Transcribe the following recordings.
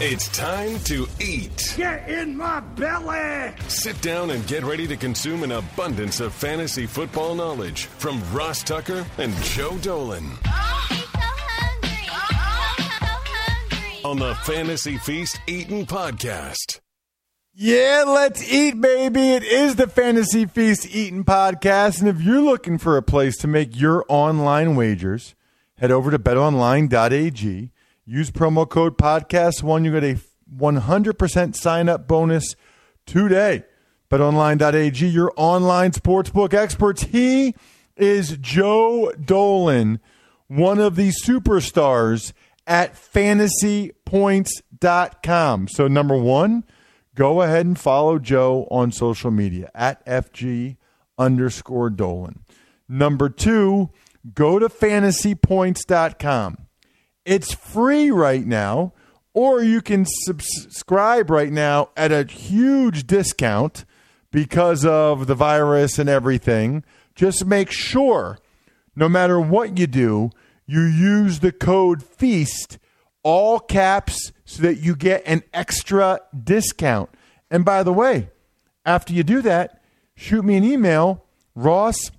It's time to eat. Get in my belly! Sit down and get ready to consume an abundance of fantasy football knowledge from Ross Tucker and Joe Dolan. Oh, he's so hungry. Oh, so hungry. On the Fantasy Feast Eating Podcast. Yeah, let's eat, baby. It is the Fantasy Feast Eating Podcast. And if you're looking for a place to make your online wagers, head over to betonline.ag. Use promo code podcast1. You get a 100% sign up bonus today. BetOnline.ag, your online sportsbook experts. He is Joe Dolan, one of the superstars at fantasypoints.com. So, number one, go ahead and follow Joe on social media at FG underscore Dolan. Number two, go to fantasypoints.com. It's free right now, or you can subscribe right now at a huge discount because of the virus and everything. Just make sure, no matter what you do, you use the code FEAST, all caps, so that you get an extra discount. And by the way, after you do that, shoot me an email, ross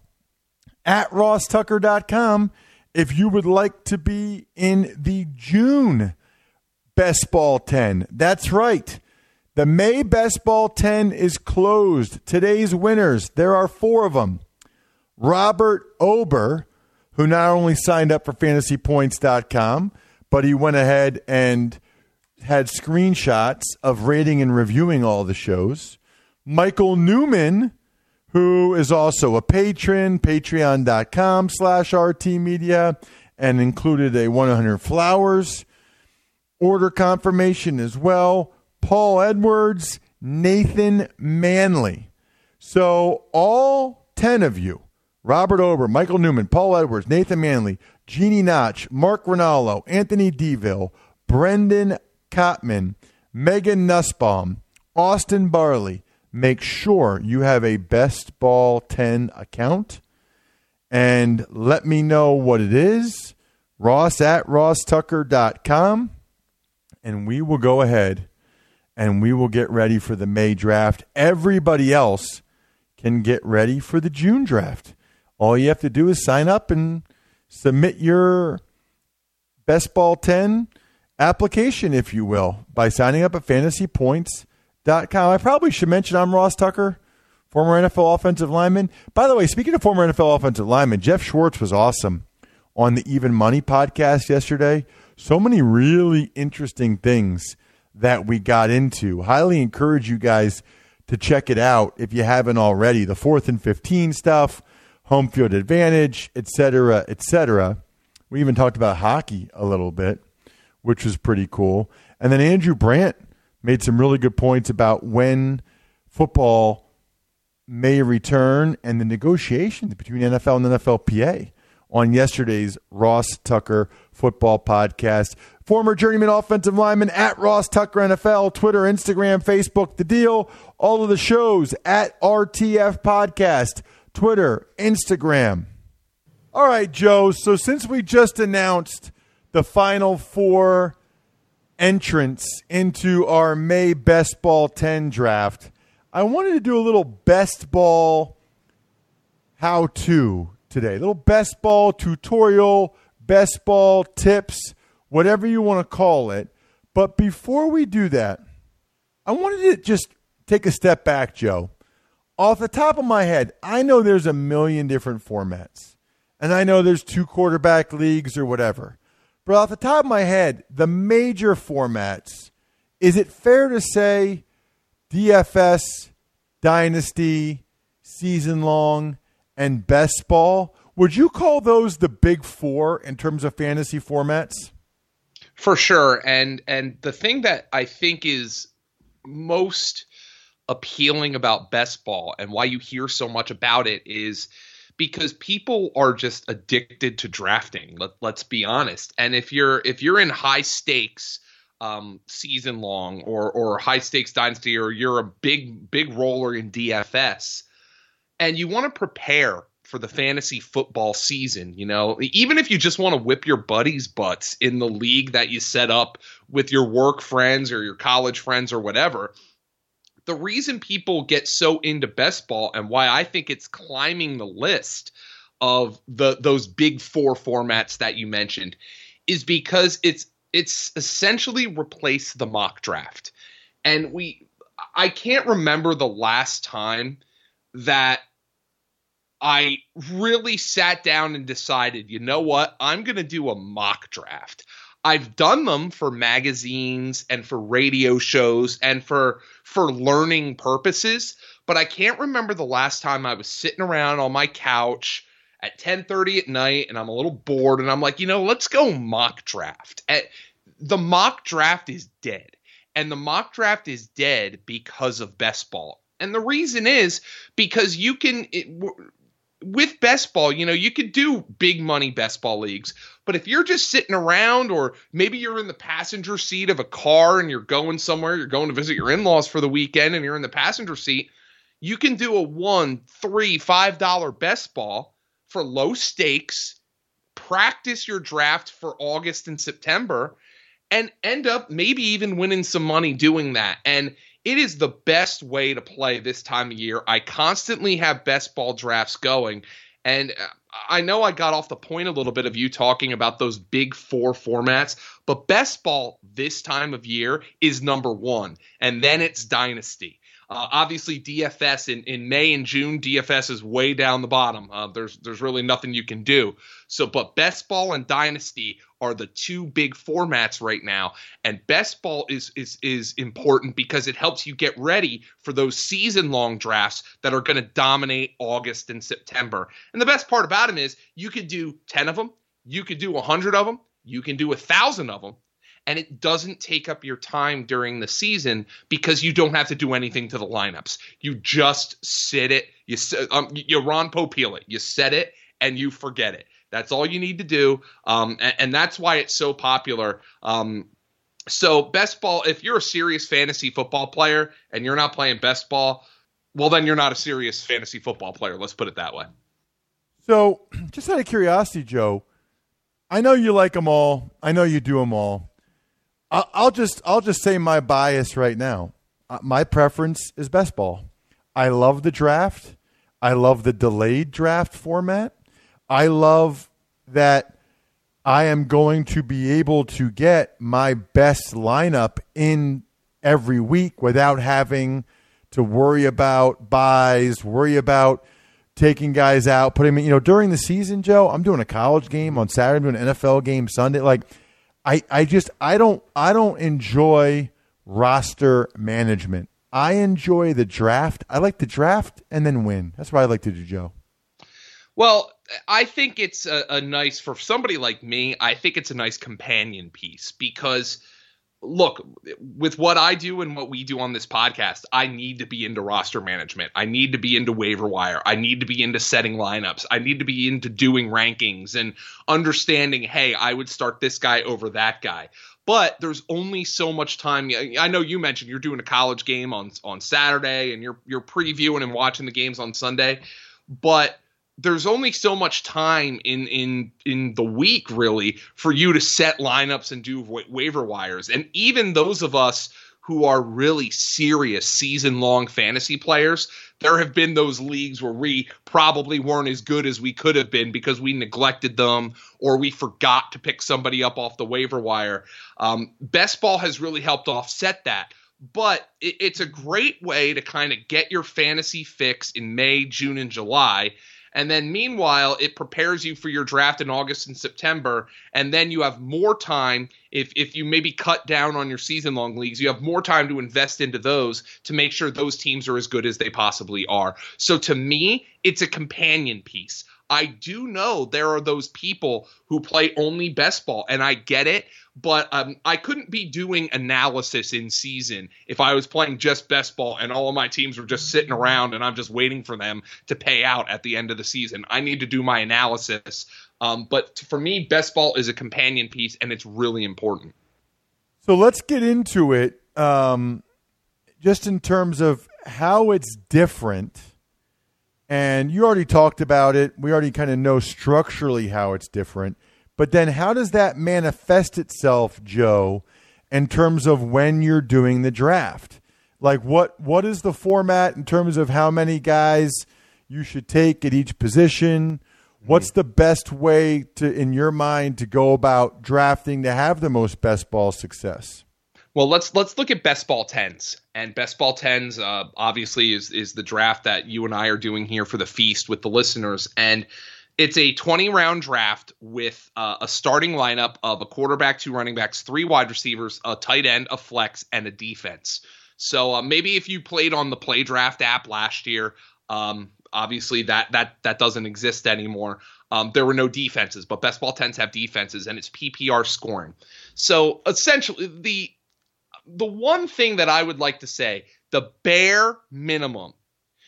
at rosstucker.com if you would like to be in the June Best Ball 10. That's right. The May Best Ball 10 is closed. Today's winners, there are four of them. Robert Ober, who not only signed up for fantasypoints.com, but he went ahead and had screenshots of rating and reviewing all the shows. Michael Newman, who is also a patron, patreon.com slash rtmedia, and included a 100 flowers order confirmation as well. Paul Edwards, Nathan Manley. So all 10 of you, Robert Ober, Michael Newman, Paul Edwards, Nathan Manley, Jeannie Notch, Mark Rinaldo, Anthony Deville, Brendan Cotman, Megan Nussbaum, Austin Barley, make sure you have a Best Ball 10 account and let me know what it is. Ross at rosstucker.com. And we will go ahead and we will get ready for the May draft. Everybody else can get ready for the June draft. All you have to do is sign up and submit your Best Ball 10 application, if you will, by signing up at fantasypoints.com. I probably should mention I'm Ross Tucker, former NFL offensive lineman. By the way, speaking of former NFL offensive lineman, Geoff Schwartz was awesome on the Even Money podcast yesterday. So many really interesting things that we got into. Highly encourage you guys to check it out if you haven't already. The fourth and 15 stuff, home field advantage, et cetera, et cetera. We even talked about hockey a little bit, which was pretty cool. And then Andrew Brandt made some really good points about when football may return and the negotiations between NFL and NFLPA on yesterday's Ross Tucker football podcast. Former journeyman offensive lineman at Ross Tucker NFL, Twitter, Instagram, Facebook, the deal. All of the shows at RTF Podcast, Twitter, Instagram. All right, Joe. So since we just announced the final four entrants into our May Best Ball 10 draft, I wanted to do a little best ball how to today. A little best ball tutorial, best ball tips, whatever you want to call it. But before we do that, I wanted to just take a step back, Joe. Off the top of my head, I know there's a million different formats. And I know there's two quarterback leagues or whatever. But off the top of my head, the major formats, is it fair to say DFS, Dynasty, season long, and best ball? Would you call those the big four in terms of fantasy formats? For sure. And and the thing that I think is most appealing about best ball and why you hear so much about it is because people are just addicted to drafting. Let, let's be honest. And if you're if you're in high stakes um, season long or or high stakes dynasty or you're a big big roller in DFS and you want to prepare for the fantasy football season. You know, even if you just want to whip your buddies' butts in the league that you set up with your work friends or your college friends or whatever. The reason people get so into best ball and why I think it's climbing the list of the those big four formats that you mentioned is because it's it's essentially replaced the mock draft. And we I can't remember the last time that I really sat down and decided, you know what? I'm going to do a mock draft. I've done them for magazines and for radio shows and for for learning purposes, but I can't remember the last time I was sitting around on my couch at 10:30 at night and I'm a little bored and I'm like, you know, let's go mock draft. At, The mock draft is dead. And the mock draft is dead because of best ball. And the reason is because you can it, with best ball, you know, you could do big money best ball leagues, but if you're just sitting around or maybe you're in the passenger seat of a car and you're going somewhere, you're going to visit your in-laws for the weekend and you're in the passenger seat, you can do a one, three, five dollar best ball for low stakes, practice your draft for August and September, and end up maybe even winning some money doing that. And it is the best way to play this time of year. I constantly have best ball drafts going. And uh, I know I got off the point a little bit of you talking about those big four formats, but best ball this time of year is number one. And then it's dynasty. Uh, obviously, DFS in, in May and June, DFS is way down the bottom. Uh, there's there's really nothing you can do. So, but best ball and dynasty are the two big formats right now, and best ball is is is important because it helps you get ready for those season long drafts that are going to dominate August and September. And the best part about them is you could do ten of them, you could do hundred of them, you can do a thousand of them and it doesn't take up your time during the season because you don't have to do anything to the lineups. You just sit it. You um, you Ron Popeil it. You set it and you forget it. That's all you need to do, um, and, and, that's why it's so popular. Um, so best ball, if you're a serious fantasy football player and you're not playing best ball, well then you're not a serious fantasy football player. Let's put it that way. So, just out of curiosity, Joe, I know you like them all. I know you do them all. I'll just I'll just say my bias right now. Uh, my preference is best ball. I love the draft. I love the delayed draft format. I love that I am going to be able to get my best lineup in every week without having to worry about byes, worry about taking guys out, putting you know, during the season, Joe, I'm doing a college game on Saturday, I'm doing an NFL game Sunday. Like I, I just I don't I don't enjoy roster management. I enjoy the draft. I like the draft and then win. That's what I like to do, Joe. Well, I think it's a, a nice for somebody like me. I think it's a nice companion piece because look, with what I do and what we do on this podcast, I need to be into roster management. I need to be into waiver wire. I need to be into setting lineups. I need to be into doing rankings and understanding, hey, I would start this guy over that guy. But there's only so much time. I know you mentioned you're doing a college game on on Saturday and you're you're previewing and watching the games on Sunday, but there's only so much time in in in the week really for you to set lineups and do wa- waiver wires. And even those of us who are really serious season long fantasy players there have been those leagues where we probably weren't as good as we could have been because we neglected them or we forgot to pick somebody up off the waiver wire. Um, best ball has really helped offset that. But it, it's a great way to kind of get your fantasy fix in may june and july and then meanwhile, it prepares you for your draft in August and September. And then you have more time. If, if you maybe cut down on your season long leagues, you have more time to invest into those to make sure those teams are as good as they possibly are. So to me, it's a companion piece. I do know there are those people who play only best ball, and I get it, but um, I couldn't be doing analysis in season if I was playing just best ball and all of my teams were just sitting around and I'm just waiting for them to pay out at the end of the season. I need to do my analysis. Um, but for me, best ball is a companion piece, and it's really important. So let's get into it, um, just in terms of how it's different And you already talked about it. We already kind of know structurally how it's different. But then how does that manifest itself, Joe, in terms of when you're doing the draft? Like what what is the format in terms of how many guys you should take at each position? What's the best way to in your mind to go about drafting to have the most best ball success? Well, let's let's look at best ball tens. And best ball tens, uh, obviously, is is the draft that you and I are doing here for the feast with the listeners. And it's a 20 round draft with uh, a starting lineup of a quarterback, two running backs, three wide receivers, a tight end, a flex, and a defense. So uh, maybe if you played on the Play Draft app last year, um, obviously that that that doesn't exist anymore. Um, there were no defenses, but best ball tens have defenses, and it's PPR scoring. So essentially, the the one thing that I would like to say, the bare minimum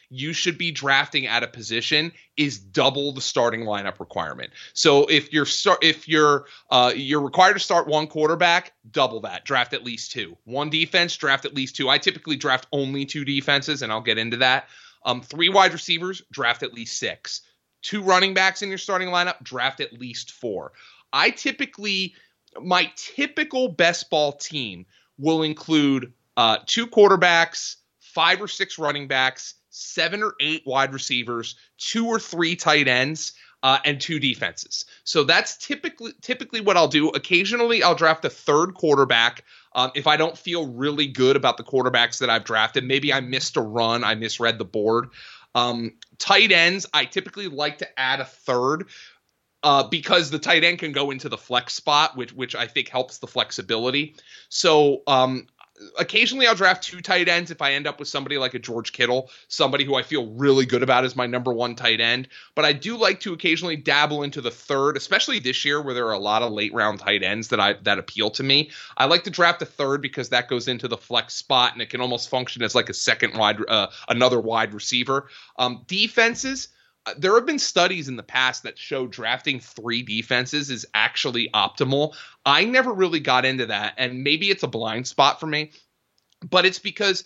you should be drafting at a position is double the starting lineup requirement. So if you're start if you're uh, you're required to start one quarterback, double that. Draft at least two. One defense, draft at least two. I typically draft only two defenses, and I'll get into that. Um, three wide receivers, draft at least six. Two running backs in your starting lineup, draft at least four. I typically my typical best ball team will include uh, two quarterbacks, five or six running backs, seven or eight wide receivers, two or three tight ends, uh, and two defenses. So that's typically typically what I'll do. Occasionally, I'll draft a third quarterback um, if I don't feel really good about the quarterbacks that I've drafted. Maybe I missed a run, I misread the board. Um, tight ends, I typically like to add a third. Uh, because the tight end can go into the flex spot, which which I think helps the flexibility. So um, occasionally I'll draft two tight ends if I end up with somebody like a George Kittle, somebody who I feel really good about as my number one tight end. But I do like to occasionally dabble into the third, especially this year where there are a lot of late round tight ends that I that appeal to me. I like to draft a third because that goes into the flex spot and it can almost function as like a second wide, uh, another wide receiver. Um, defenses Uh, there have been studies in the past that show drafting three defenses is actually optimal. I never really got into that, and maybe it's a blind spot for me, but it's because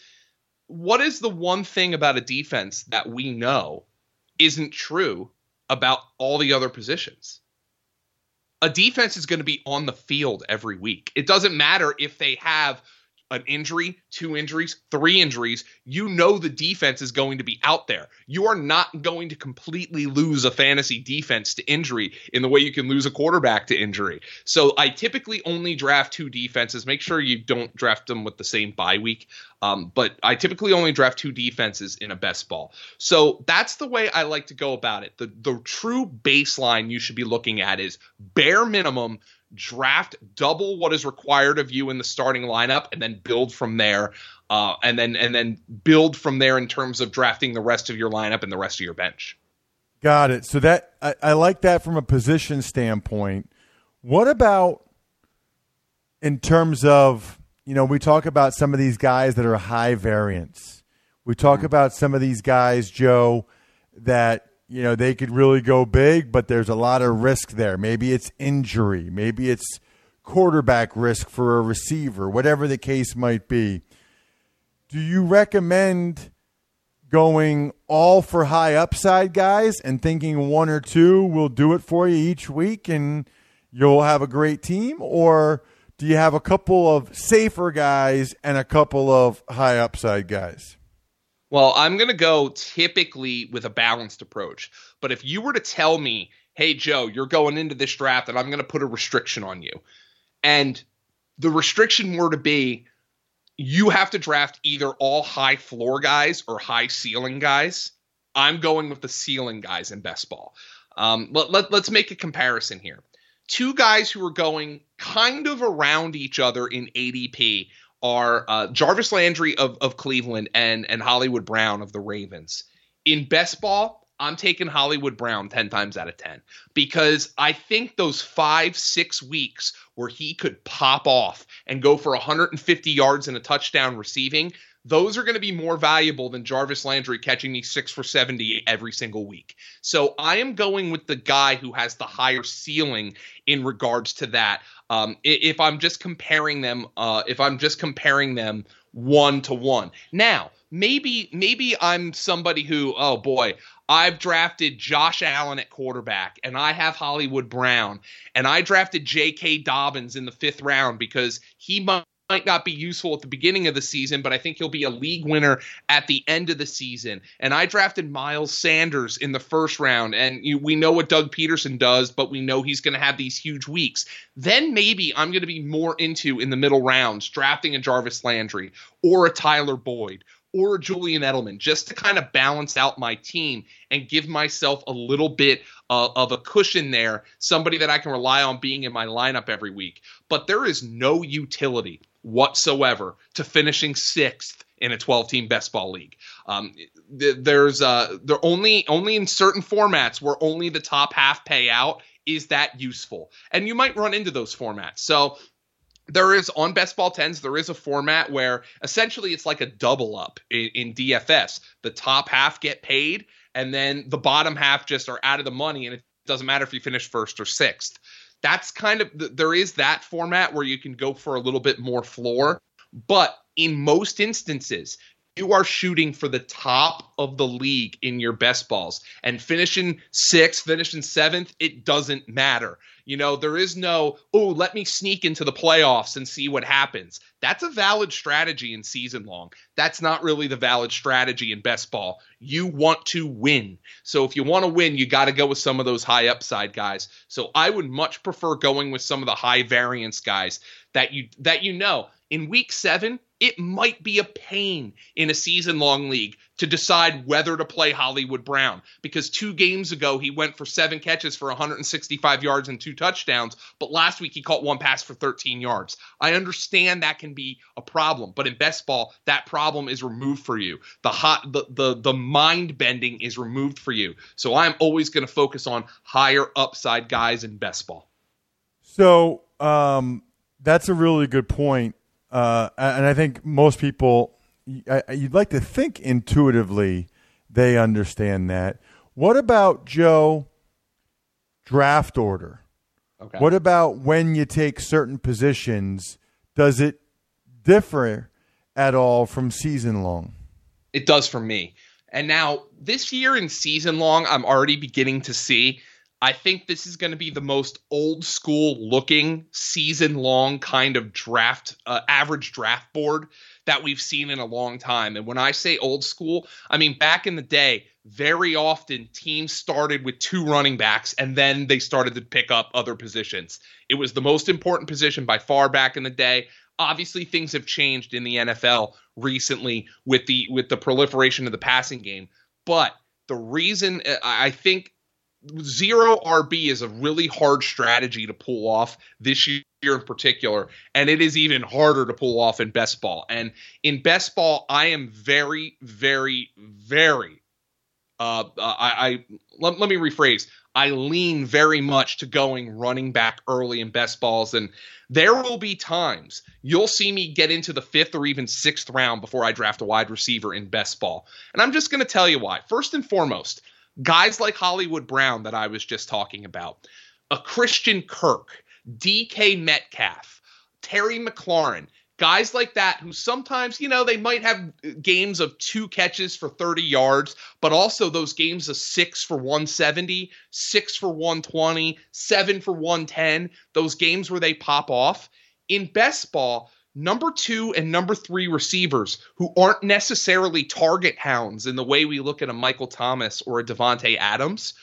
what is the one thing about a defense that we know isn't true about all the other positions? A defense is going to be on the field every week. It doesn't matter if they have an injury, two injuries, three injuries, you know the defense is going to be out there. You are not going to completely lose a fantasy defense to injury in the way you can lose a quarterback to injury. So I typically only draft two defenses. Make sure you don't draft them with the same bye week. Um, but I typically only draft two defenses in a best ball. So that's the way I like to go about it. The the true baseline you should be looking at is bare minimum draft double what is required of you in the starting lineup and then build from there uh, and then and then build from there in terms of drafting the rest of your lineup and the rest of your bench. Got it. So that I, I like that from a position standpoint. What about in terms of you know we talk about some of these guys that are high variance. We talk mm-hmm. about some of these guys joe that you know, they could really go big, but there's a lot of risk there. Maybe it's injury, maybe it's quarterback risk for a receiver, whatever the case might be. Do you recommend going all for high upside guys and thinking one or two will do it for you each week and you'll have a great team? Or do you have a couple of safer guys and a couple of high upside guys? Well, I'm going to go typically with a balanced approach. But if you were to tell me, hey, Joe, you're going into this draft and I'm going to put a restriction on you, and the restriction were to be you have to draft either all high floor guys or high ceiling guys, I'm going with the ceiling guys in best ball. Um, let, let, let's make a comparison here. Two guys who are going kind of around each other in ADP are uh, Jarvis Landry of, of Cleveland and and Hollywood Brown of the Ravens. In best ball, I'm taking Hollywood Brown 10 times out of 10 because I think those five, six weeks where he could pop off and go for 150 yards and a touchdown receiving, those are going to be more valuable than Jarvis Landry catching me six for 70 every single week. So I am going with the guy who has the higher ceiling in regards to that. Um, if I'm just comparing them, uh, if I'm just comparing them one to one. Now, maybe maybe I'm somebody who, oh boy, I've drafted Josh Allen at quarterback, and I have Hollywood Brown, and I drafted J.K. Dobbins in the fifth round because he might might not be useful at the beginning of the season, but I think he'll be a league winner at the end of the season. And I drafted Miles Sanders in the first round, and you, we know what Doug Pederson does, but we know he's going to have these huge weeks. Then maybe I'm going to be more into in the middle rounds drafting a Jarvis Landry or a Tyler Boyd or a Julian Edelman just to kind of balance out my team and give myself a little bit uh, of a cushion there, somebody that I can rely on being in my lineup every week. But there is no utility whatsoever to finishing sixth in a 12 team best ball league. Um, th- there's uh, there only only in certain formats where only the top half pay out is that useful, and you might run into those formats. So there is on best ball 10s there is a format where essentially it's like a double up in, in, dfs the top half get paid and then the bottom half just are out of the money and it doesn't matter if you finish first or sixth that's kind of there is that format where you can go for a little bit more floor but in most instances you are shooting for the top of the league in your best balls and finishing sixth, finishing seventh, it doesn't matter. You know, there is no, oh, let me sneak into the playoffs and see what happens. That's a valid strategy in season long. That's not really the valid strategy in best ball. You want to win. So if you want to win, you got to go with some of those high upside guys. So I would much prefer going with some of the high variance guys that you that you know in week 7 it might be a pain in a season long league to decide whether to play Hollywood Brown because two games ago he went for seven catches for 165 yards and two touchdowns, but last week he caught one pass for 13 yards. I understand that can be a problem, but in best ball that problem is removed for you. The hot the the, the mind bending is removed for you. So I'm always going to focus on higher upside guys in best ball. So um, that's a really good point uh, and I think most people, you'd like to think intuitively they understand that. What about Joe draft order? Okay. What about when you take certain positions? Does it differ at all from season long? It does for me. And now this year in season long, I'm already beginning to see I think this is going to be the most old school looking season long kind of draft, uh, average draft board that we've seen in a long time. And when I say old school, I mean back in the day, very often teams started with two running backs and then they started to pick up other positions. It was the most important position by far back in the day. Obviously things have changed in the NFL recently with the with the proliferation of the passing game, but the reason uh, I think zero RB is a really hard strategy to pull off this year in particular, and it is even harder to pull off in best ball. And in best ball, I am very, very, very. Uh, I, I let, let me rephrase. I lean very much to going running back early in best balls, and there will be times you'll see me get into the fifth or even sixth round before I draft a wide receiver in best ball. And I'm just going to tell you why. First and foremost, guys like Hollywood Brown that I was just talking about, a Christian Kirk, DK Metcalf, Terry McLaurin, guys like that who sometimes, you know, they might have games of two catches for 30 yards, but also those games of six for 170, six for 120, seven for 110, those games where they pop off. In best ball, number two and number three receivers who aren't necessarily target hounds in the way we look at a Michael Thomas or a Davante Adams,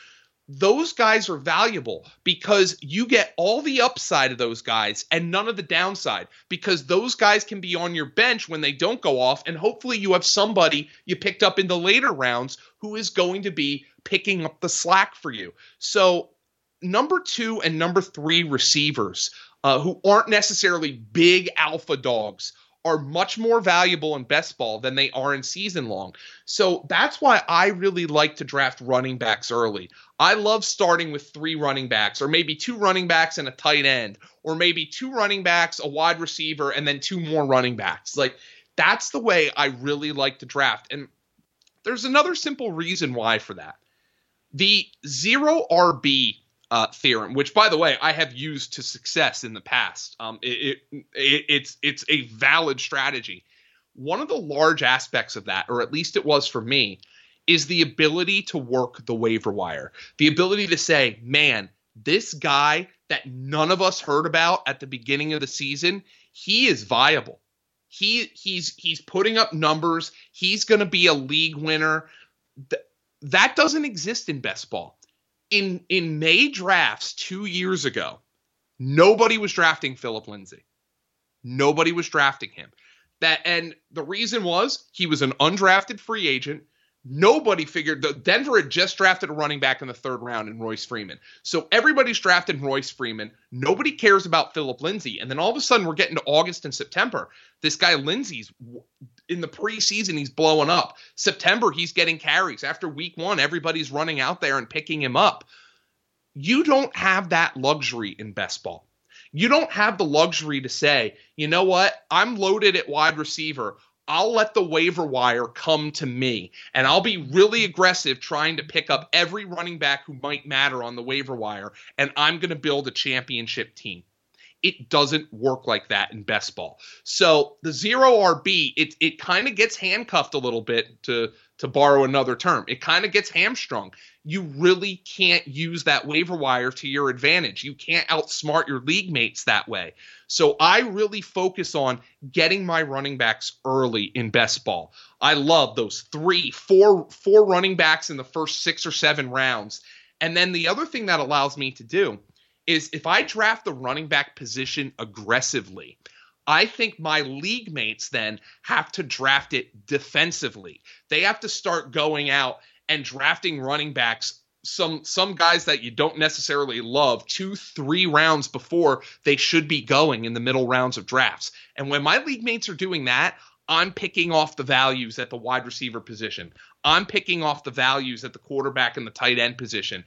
those guys are valuable because you get all the upside of those guys and none of the downside because those guys can be on your bench when they don't go off and hopefully you have somebody you picked up in the later rounds who is going to be picking up the slack for you. So number 2 and number 3 receivers uh, who aren't necessarily big alpha dogs are much more valuable in best ball than they are in season long. So that's why I really like to draft running backs early. I love starting with three running backs, or maybe two running backs and a tight end, or maybe two running backs, a wide receiver, and then two more running backs. Like That's the way I really like to draft. And there's another simple reason why for that. The zero RB uh, theorem, which by the way I have used to success in the past. Um, it, it, it, it's it's a valid strategy. One of the large aspects of that, or at least it was for me, is the ability to work the waiver wire. The ability to say, man, this guy that none of us heard about at the beginning of the season, he is viable. He he's he's putting up numbers. He's going to be a league winner. Th- that doesn't exist in best ball. In in May drafts 2 years ago, nobody was drafting Phillip Lindsay. Nobody was drafting him. That and the reason was he was an undrafted free agent Nobody figured that Denver had just drafted a running back in the third round in Royce Freeman. So everybody's drafted Royce Freeman. Nobody cares about Phillip Lindsay. And then all of a sudden we're getting to August and September. This guy Lindsay's in the preseason, he's blowing up. September, he's getting carries. After week one, everybody's running out there and picking him up. You don't have that luxury in best ball. You don't have the luxury to say, you know what, I'm loaded at wide receiver. I'll let the waiver wire come to me and I'll be really aggressive trying to pick up every running back who might matter on the waiver wire and I'm going to build a championship team. It doesn't work like that in best ball. So the zero RB, it it kind of gets handcuffed a little bit to to borrow another term. It kind of gets hamstrung. You really can't use that waiver wire to your advantage. You can't outsmart your league mates that way. So I really focus on getting my running backs early in best ball. I love those three, four, four running backs in the first six or seven rounds. And then the other thing that allows me to do is if I draft the running back position aggressively, I think my league mates then have to draft it defensively. They have to start going out and drafting running backs some some guys that you don't necessarily love two three rounds before they should be going in the middle rounds of drafts. And when my league mates are doing that i'm picking off the values at the wide receiver position. I'm picking off the values at the quarterback and the tight end position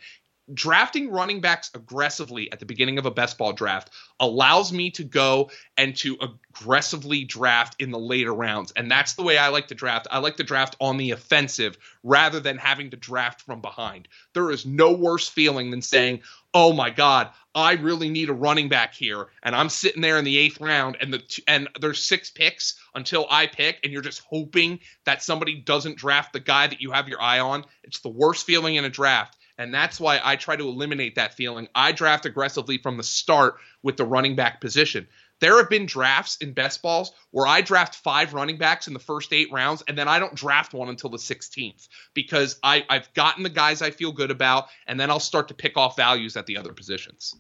drafting running backs aggressively at the beginning of a best ball draft allows me to go and to aggressively draft in the later rounds. And that's the way I like to draft. I like to draft on the offensive rather than having to draft from behind. There is no worse feeling than saying, "Oh my god, I really need a running back here." And I'm sitting there in the 8th round and the and there's six picks until I pick and you're just hoping that somebody doesn't draft the guy that you have your eye on. It's the worst feeling in a draft and that's why I try to eliminate that feeling. I draft aggressively from the start with the running back position. There have been drafts in best balls where I draft five running backs in the first eight rounds, and then I don't draft one until the 16th because I, I've gotten the guys I feel good about, and then I'll start to pick off values at the other positions.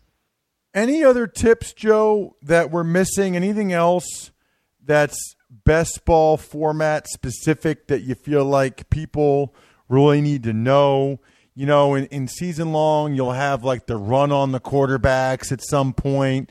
Any other tips, Joe, that we're missing? Anything else that's best ball format specific that you feel like people really need to know? You know, in, in season long, you'll have like the run on the quarterbacks at some point.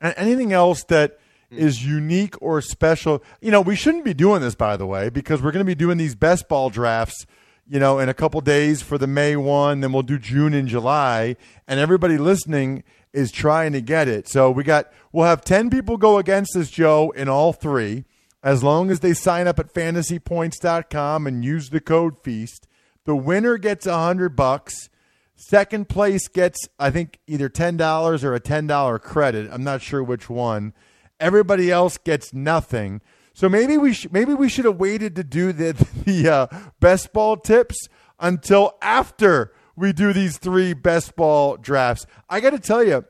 And anything else that hmm. is unique or special. You know, we shouldn't be doing this, by the way, because we're going to be doing these best ball drafts, you know, in a couple days for the May one, then we'll do June and July. And everybody listening is trying to get it. So we got, we'll have 10 people go against us, Joe, in all three, as long as they sign up at fantasypoints.com and use the code FEAST. The winner gets a hundred bucks. Second place gets, I think, either ten dollars or a ten dollar credit. I'm not sure which one. Everybody else gets nothing. So maybe we sh- maybe we should have waited to do the the uh, best ball tips until after we do these three best ball drafts. I got to tell you,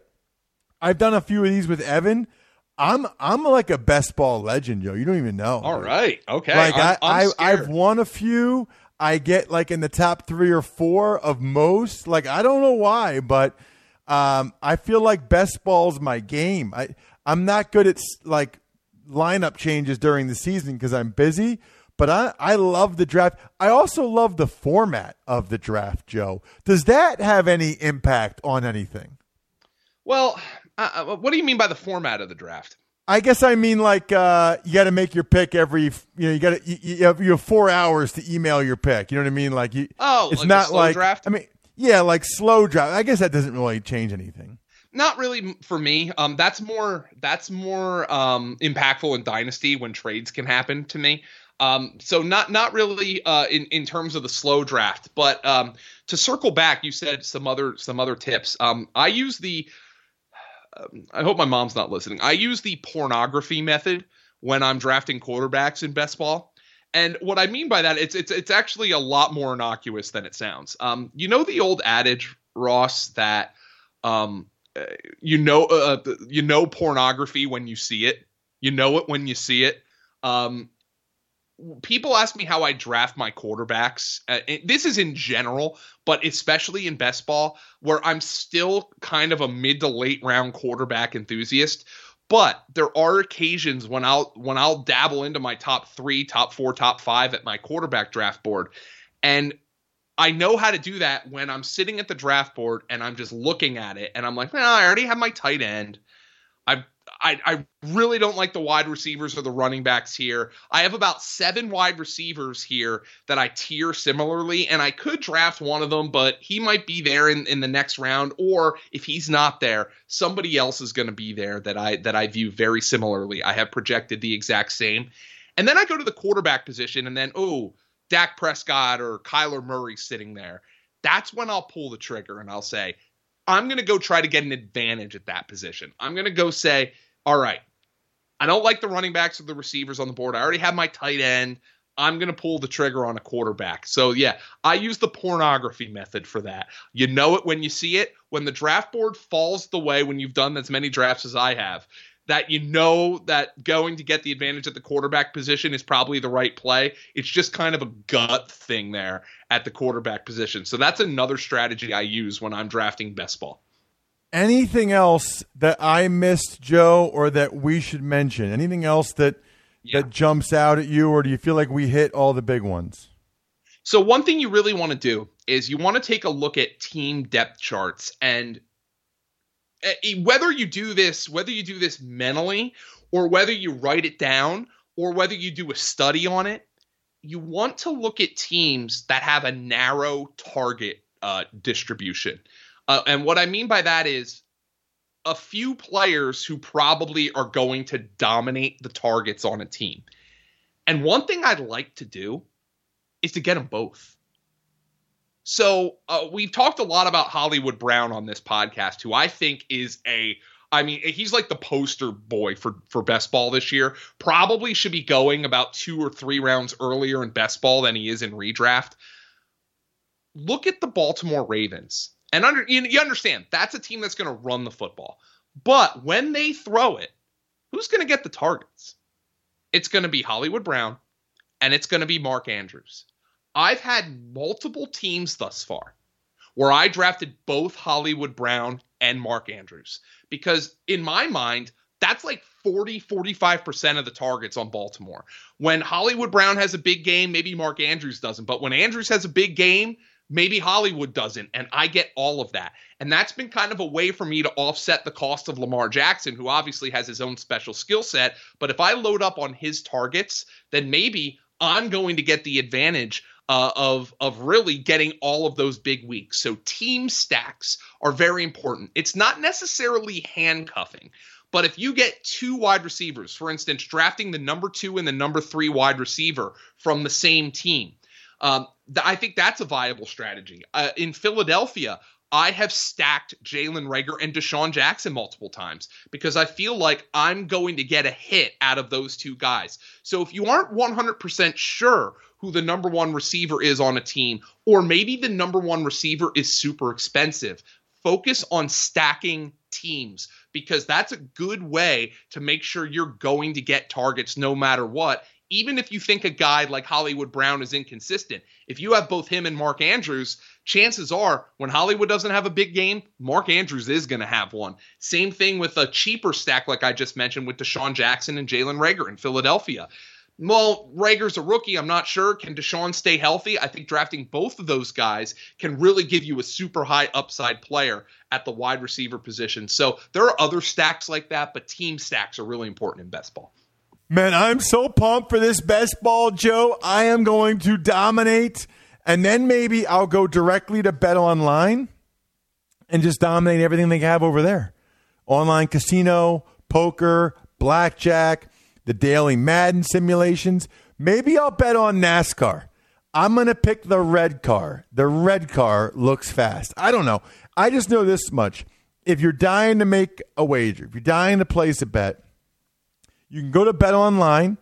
I've done a few of these with Evan. I'm I'm like a best ball legend, yo. You don't even know. All right, okay. Like I'm, I, I'm I I've won a few. I get like in the top three or four of most. Like I don't know why, but um, I feel like best ball's my game. I I'm not good at like lineup changes during the season because I'm busy. But I, I love the draft. I also love the format of the draft, Joe. Does that have any impact on anything? Well, uh, uh, what do you mean by the format of the draft? I guess I mean like uh, you got to make your pick every you know you got you, you, have, you have four hours to email your pick. You know what I mean? Like you, Oh, it's like not slow like draft? I mean, yeah, like slow draft. I guess that doesn't really change anything. Not really for me. Um, that's more that's more um, impactful in dynasty when trades can happen to me. Um, so not not really uh, in in terms of the slow draft, but um, to circle back, you said some other some other tips. Um, I use the. I hope my mom's not listening. I use the pornography method when I'm drafting quarterbacks in best ball. And what I mean by that, it's it's it's actually a lot more innocuous than it sounds. Um, you know the old adage, Ross, that um, uh, you know uh, you know pornography when you see it. You know it when you see it. Um, people ask me how I draft my quarterbacks. Uh, this is in general, but especially in best ball, where I'm still kind of a mid to late round quarterback enthusiast. But there are occasions when I'll when I'll dabble into my top three, top four, top five at my quarterback draft board, and I know how to do that when I'm sitting at the draft board and I'm just looking at it and I'm like, well, I already have my tight end. I've I, I really don't like the wide receivers or the running backs here. I have about seven wide receivers here that I tier similarly, and I could draft one of them, but he might be there in, in the next round, or if he's not there, somebody else is going to be there that I that I view very similarly. I have projected the exact same, and then I go to the quarterback position, and then oh, Dak Prescott or Kyler Murray sitting there. That's when I'll pull the trigger and I'll say, I'm going to go try to get an advantage at that position. I'm going to go say, all right, I don't like the running backs or the receivers on the board. I already have my tight end. I'm going to pull the trigger on a quarterback. So, yeah, I use the pornography method for that. You know it when you see it. When the draft board falls the way, when you've done as many drafts as I have, that you know that going to get the advantage at the quarterback position is probably the right play. It's just kind of a gut thing there at the quarterback position. So, that's another strategy I use when I'm drafting best ball. Anything else that I missed, Joe, or that we should mention? Anything else that Yeah. that jumps out at you, or do you feel like we hit all the big ones? So one thing you really want to do is you want to take a look at team depth charts and uh, whether you do this whether you do this mentally or whether you write it down or whether you do a study on it you want to look at teams that have a narrow target uh, distribution uh, and what i mean by that is a few players who probably are going to dominate the targets on a team and one thing i'd like to do is to get them both. So uh, we've talked a lot about Hollywood Brown on this podcast, who I think is a, I mean, he's like the poster boy for for best ball this year. Probably should be going about two or three rounds earlier in best ball than he is in redraft. Look at the Baltimore Ravens, and under you, you understand that's a team that's going to run the football. But when they throw it, who's going to get the targets? It's going to be Hollywood Brown, and it's going to be Mark Andrews. I've had multiple teams thus far where I drafted both Hollywood Brown and Mark Andrews because in my mind, that's like 40, 45% of the targets on Baltimore. When Hollywood Brown has a big game, maybe Mark Andrews doesn't. But when Andrews has a big game, maybe Hollywood doesn't. And I get all of that. And that's been kind of a way for me to offset the cost of Lamar Jackson, who obviously has his own special skill set. But if I load up on his targets, then maybe I'm going to get the advantage uh, of of really getting all of those big weeks. So team stacks are very important. It's not necessarily handcuffing, but if you get two wide receivers, for instance, drafting the number two and the number three wide receiver from the same team, um, I think that's a viable strategy. Uh, in Philadelphia, I have stacked Jalen Reagor and DeSean Jackson multiple times because I feel like I'm going to get a hit out of those two guys. So if you aren't 100% sure who the number one receiver is on a team, or maybe the number one receiver is super expensive, focus on stacking teams because that's a good way to make sure you're going to get targets no matter what. Even if you think a guy like Hollywood Brown is inconsistent, if you have both him and Mark Andrews, chances are when Hollywood doesn't have a big game, Mark Andrews is going to have one. Same thing with a cheaper stack, like I just mentioned, with DeSean Jackson and Jalen Reagor in Philadelphia. Well, Reagor's a rookie. I'm not sure. Can DeSean stay healthy? I think drafting both of those guys can really give you a super high upside player at the wide receiver position. So there are other stacks like that, but team stacks are really important in best ball. Man, I'm so pumped for this best ball, Joe. I am going to dominate, and then maybe I'll go directly to Bet Online and just dominate everything they have over there. online casino, poker, blackjack, the daily Madden simulations. Maybe I'll bet on NASCAR. I'm going to pick the red car. The red car looks fast. I don't know. I just know this much. If you're dying to make a wager, if you're dying to place a bet, you can go to Bet Online.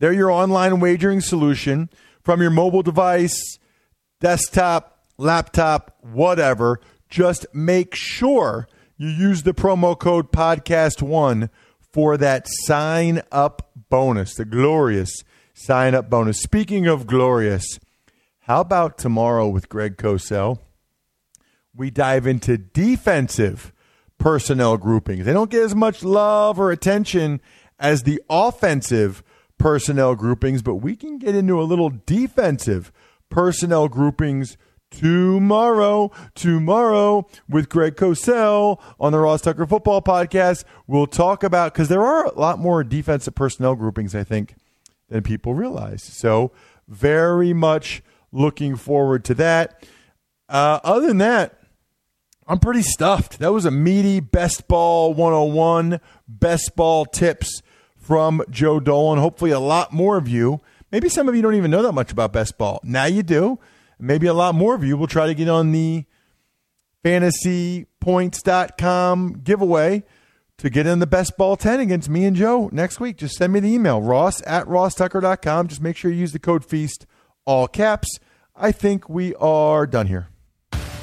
They're your online wagering solution from your mobile device, desktop, laptop, whatever. Just make sure you use the promo code podcast1 for that sign up bonus, the glorious sign up bonus. Speaking of glorious, how about tomorrow with Greg Cosell? We dive into defensive personnel groupings. They don't get as much love or attention as the offensive personnel groupings, but we can get into a little defensive personnel groupings tomorrow. Tomorrow with Greg Cosell on the Ross Tucker Football Podcast. We'll talk about because there are a lot more defensive personnel groupings, I think, than people realize. So, very much looking forward to that. Uh, other than that, I'm pretty stuffed. That was a meaty best ball 101, best ball tips from Joe Dolan. Hopefully, a lot more of you. Maybe some of you don't even know that much about best ball. Now you do. Maybe a lot more of you will try to get on the fantasypoints.com giveaway to get in the best ball 10 against me and Joe next week. Just send me the email, ross at rosstucker.com. Just make sure you use the code FEAST, all caps. I think we are done here.